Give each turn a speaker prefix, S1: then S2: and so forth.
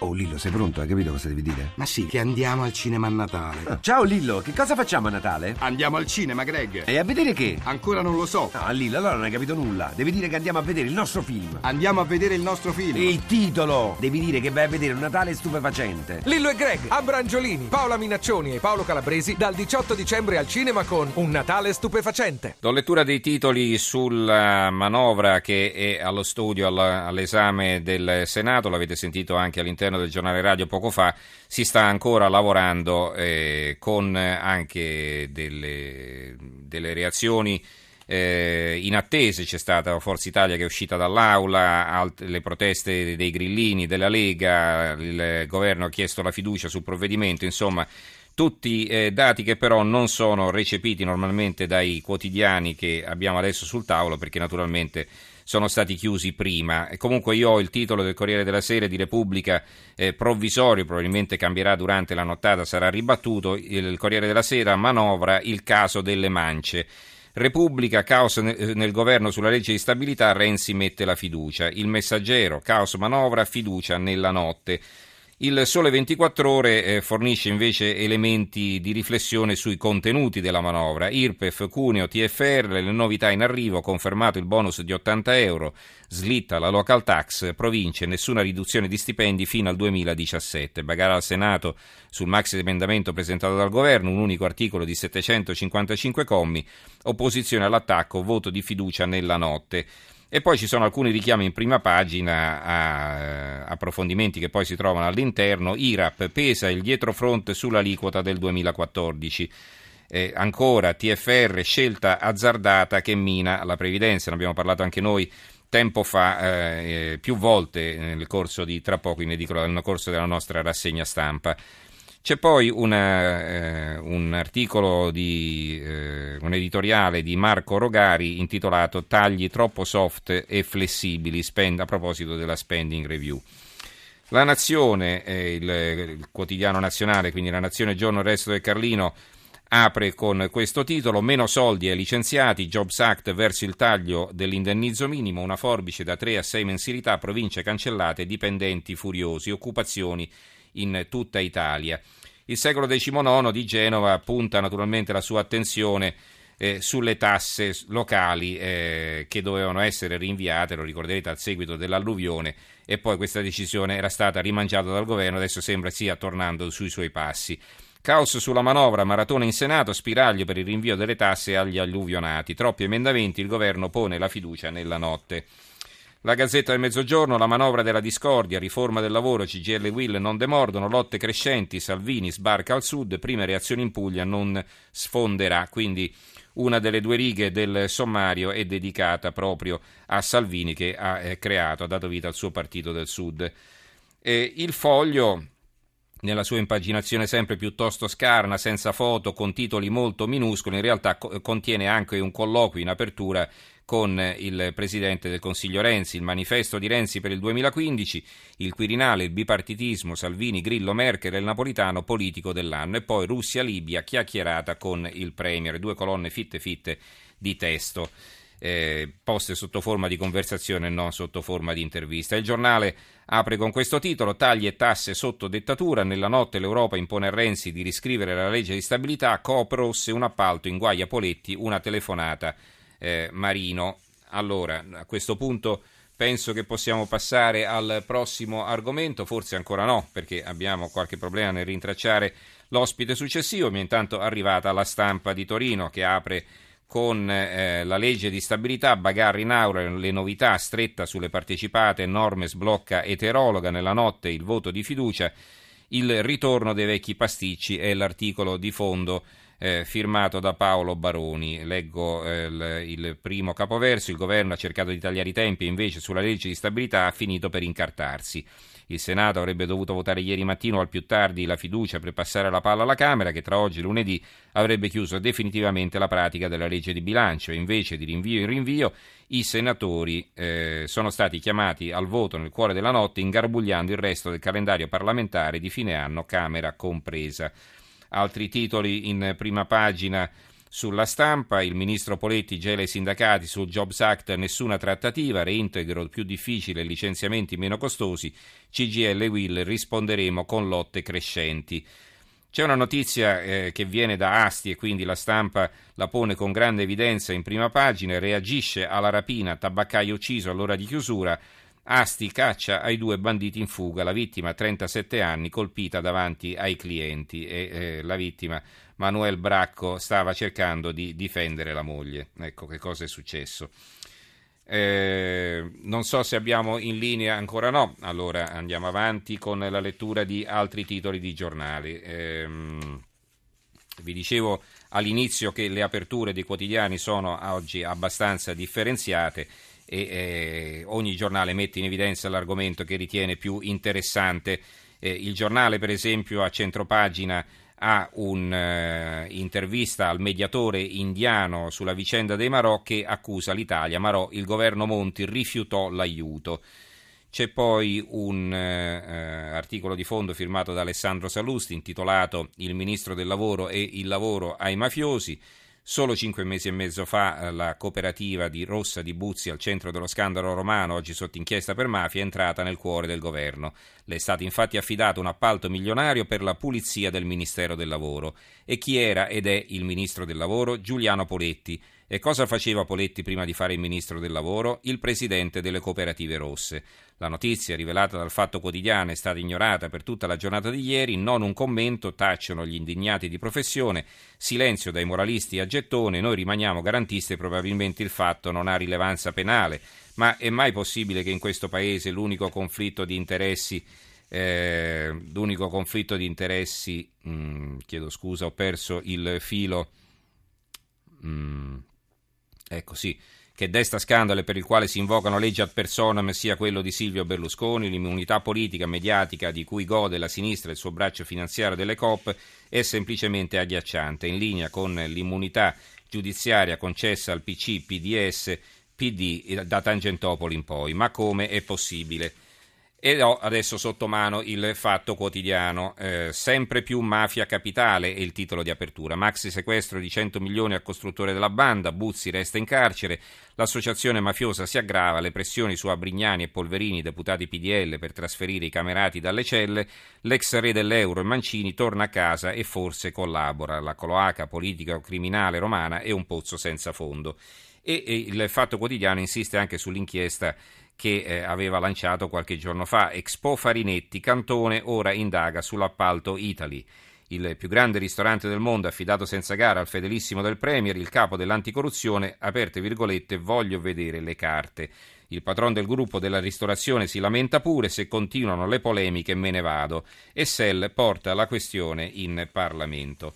S1: Oh Lillo, sei pronto? Hai capito cosa devi dire?
S2: Ma sì, che andiamo al cinema a Natale.
S1: Ah, ciao Lillo, che cosa facciamo a Natale?
S2: Andiamo al cinema, Greg.
S1: E a vedere che?
S2: Ancora non lo so.
S1: No, Lillo, allora non hai capito nulla. Devi dire che andiamo a vedere il nostro film.
S2: Andiamo a vedere il nostro film.
S1: Il titolo! Devi dire che vai a vedere un Natale stupefacente.
S3: Lillo e Greg, Abrangiolini, Paola Minaccioni e Paolo Calabresi dal 18 dicembre al cinema con Un Natale stupefacente.
S4: Do lettura dei titoli sulla manovra che è allo studio all'esame del Senato, l'avete sentito anche all'interno del giornale radio poco fa, si sta ancora lavorando eh, con anche delle, delle reazioni eh, in attesa. C'è stata Forza Italia che è uscita dall'aula, alt- le proteste dei grillini, della Lega, il governo ha chiesto la fiducia sul provvedimento, insomma tutti eh, dati che però non sono recepiti normalmente dai quotidiani che abbiamo adesso sul tavolo perché naturalmente sono stati chiusi prima. Comunque io ho il titolo del Corriere della Sera di Repubblica eh, provvisorio, probabilmente cambierà durante la nottata, sarà ribattuto. Il Corriere della Sera manovra il caso delle mance. Repubblica, caos nel governo sulla legge di stabilità, Renzi mette la fiducia. Il messaggero, caos manovra, fiducia nella notte. Il Sole 24 Ore eh, fornisce invece elementi di riflessione sui contenuti della manovra. IRPEF, Cuneo, TFR, le novità in arrivo, confermato il bonus di 80 euro, slitta la local tax, province, nessuna riduzione di stipendi fino al 2017. Bagara al Senato sul maxi emendamento presentato dal governo, un unico articolo di 755 commi, opposizione all'attacco, voto di fiducia nella notte. E poi ci sono alcuni richiami in prima pagina a eh, approfondimenti che poi si trovano all'interno. IRAP pesa il dietrofront sull'aliquota del 2014. Eh, ancora TFR, scelta azzardata che mina la previdenza. Ne abbiamo parlato anche noi tempo fa, eh, più volte nel corso di, tra poco in edicola, nel corso della nostra rassegna stampa. C'è poi una, eh, un articolo di eh, un editoriale di Marco Rogari intitolato Tagli troppo soft e flessibili spend, a proposito della spending review. La Nazione, eh, il, il, quotidiano nazionale, quindi la Nazione Giorno Resto del Carlino, apre con questo titolo: Meno soldi ai licenziati, Jobs Act verso il taglio dell'indennizzo minimo, una forbice da 3 a 6 mensilità, province cancellate, dipendenti furiosi, occupazioni in tutta Italia. Il secolo XIX di Genova punta naturalmente la sua attenzione eh, sulle tasse locali eh, che dovevano essere rinviate, lo ricorderete, al seguito dell'alluvione e poi questa decisione era stata rimangiata dal governo, adesso sembra stia tornando sui suoi passi. Caos sulla manovra, maratona in Senato, spiraglio per il rinvio delle tasse agli alluvionati. Troppi emendamenti, il governo pone la fiducia nella notte. La Gazzetta del Mezzogiorno, la manovra della discordia, riforma del lavoro, CGL e Will non demordono, lotte crescenti, Salvini sbarca al sud, prime reazioni in Puglia non sfonderà, quindi una delle due righe del sommario è dedicata proprio a Salvini che ha eh, creato, ha dato vita al suo partito del sud. E il foglio nella sua impaginazione sempre piuttosto scarna, senza foto, con titoli molto minuscoli, in realtà contiene anche un colloquio in apertura con il Presidente del Consiglio Renzi, il manifesto di Renzi per il 2015, il Quirinale, il bipartitismo, Salvini, Grillo, Merkel e il Napolitano, politico dell'anno, e poi Russia-Libia, chiacchierata con il Premier, due colonne fitte fitte di testo. Eh, poste sotto forma di conversazione e non sotto forma di intervista. Il giornale apre con questo titolo: Tagli e tasse sotto dettatura. Nella notte l'Europa impone a Renzi di riscrivere la legge di stabilità. Coop rosse, un appalto in guai a Poletti, una telefonata eh, Marino. Allora, a questo punto penso che possiamo passare al prossimo argomento, forse ancora no, perché abbiamo qualche problema nel rintracciare l'ospite successivo. È intanto arrivata la stampa di Torino che apre con eh, la legge di stabilità, Bagarri in aula, le novità, stretta sulle partecipate, norme sblocca eterologa nella notte, il voto di fiducia, il ritorno dei vecchi pasticci è l'articolo di fondo eh, firmato da Paolo Baroni. Leggo eh, il, il, primo capoverso, il governo ha cercato di tagliare i tempi invece sulla legge di stabilità ha finito per incartarsi. Il Senato avrebbe dovuto votare ieri mattino al più tardi la fiducia per passare la palla alla Camera che tra oggi e lunedì avrebbe chiuso definitivamente la pratica della legge di bilancio. Invece di rinvio in rinvio i senatori eh, sono stati chiamati al voto nel cuore della notte ingarbugliando il resto del calendario parlamentare di fine anno, Camera compresa. Altri titoli in prima pagina Sulla stampa il ministro Poletti gela i sindacati sul Jobs Act, nessuna trattativa, reintegro più difficile, licenziamenti meno costosi, CGL e Will risponderemo con lotte crescenti. C'è una notizia eh, che viene da Asti e quindi la stampa la pone con grande evidenza in prima pagina, reagisce alla rapina, tabaccaio ucciso all'ora di chiusura, Asti caccia ai due banditi in fuga, la vittima 37 anni colpita davanti ai clienti e eh, la vittima Manuel Bracco stava cercando di difendere la moglie. Ecco che cosa è successo. Eh, non so se abbiamo in linea ancora no, allora andiamo avanti con la lettura di altri titoli di giornali. Eh, vi dicevo all'inizio che le aperture dei quotidiani sono oggi abbastanza differenziate e eh, ogni giornale mette in evidenza l'argomento che ritiene più interessante. Eh, il giornale, per esempio, a centropagina ha un'intervista uh, al mediatore indiano sulla vicenda dei Marò che accusa l'Italia. Marò, il governo Monti rifiutò l'aiuto. C'è poi un uh, articolo di fondo firmato da Alessandro Salusti intitolato Il ministro del lavoro e il lavoro ai mafiosi. Solo cinque mesi e mezzo fa eh, la cooperativa di Rossa di Buzzi al centro dello scandalo romano, oggi sotto inchiesta per mafia, è entrata nel cuore del governo. Le è stato infatti affidato un appalto milionario per la pulizia del Ministero del Lavoro. E chi era ed è il Ministro del Lavoro? Giuliano Poletti. E cosa faceva Poletti prima di fare il Ministro del Lavoro? Il Presidente delle cooperative rosse. La notizia rivelata dal Fatto Quotidiano è stata ignorata per tutta la giornata di ieri, non un commento, tacciono gli indignati di professione, silenzio dai moralisti a gettone, noi rimaniamo garantisti e probabilmente il fatto non ha rilevanza penale, ma è mai possibile che in questo Paese l'unico conflitto di interessi eh, l'unico conflitto di interessi, mh, mm, chiedo scusa, ho perso il filo, mh, mm, ecco sì, che desta scandalo e per il quale si invocano leggi ad personam sia quello di Silvio Berlusconi, l'immunità politica mediatica di cui gode la sinistra e il suo braccio finanziario delle COP è semplicemente agghiacciante, in linea con l'immunità giudiziaria concessa al PC, PDS, PD da Tangentopoli in poi. Ma come è possibile? E ho adesso sotto mano il fatto quotidiano. Eh, sempre più mafia capitale è il titolo di apertura. Maxi sequestro di 100 milioni al costruttore della banda, Buzzi resta in carcere, l'associazione mafiosa si aggrava, le pressioni su Abrignani e Polverini, deputati PDL, per trasferire i camerati dalle celle, l'ex re dell'euro e Mancini torna a casa e forse collabora. La cloaca politica o criminale romana è un pozzo senza fondo. E, e il fatto quotidiano insiste anche sull'inchiesta che eh, aveva lanciato qualche giorno fa. Expo Farinetti, Cantone ora indaga sull'appalto Italy. Il più grande ristorante del mondo, affidato senza gara al fedelissimo del Premier, il capo dell'anticorruzione, aperte virgolette, voglio vedere le carte. Il patron del gruppo della ristorazione si lamenta pure se continuano le polemiche me ne vado e Sell porta la questione in Parlamento.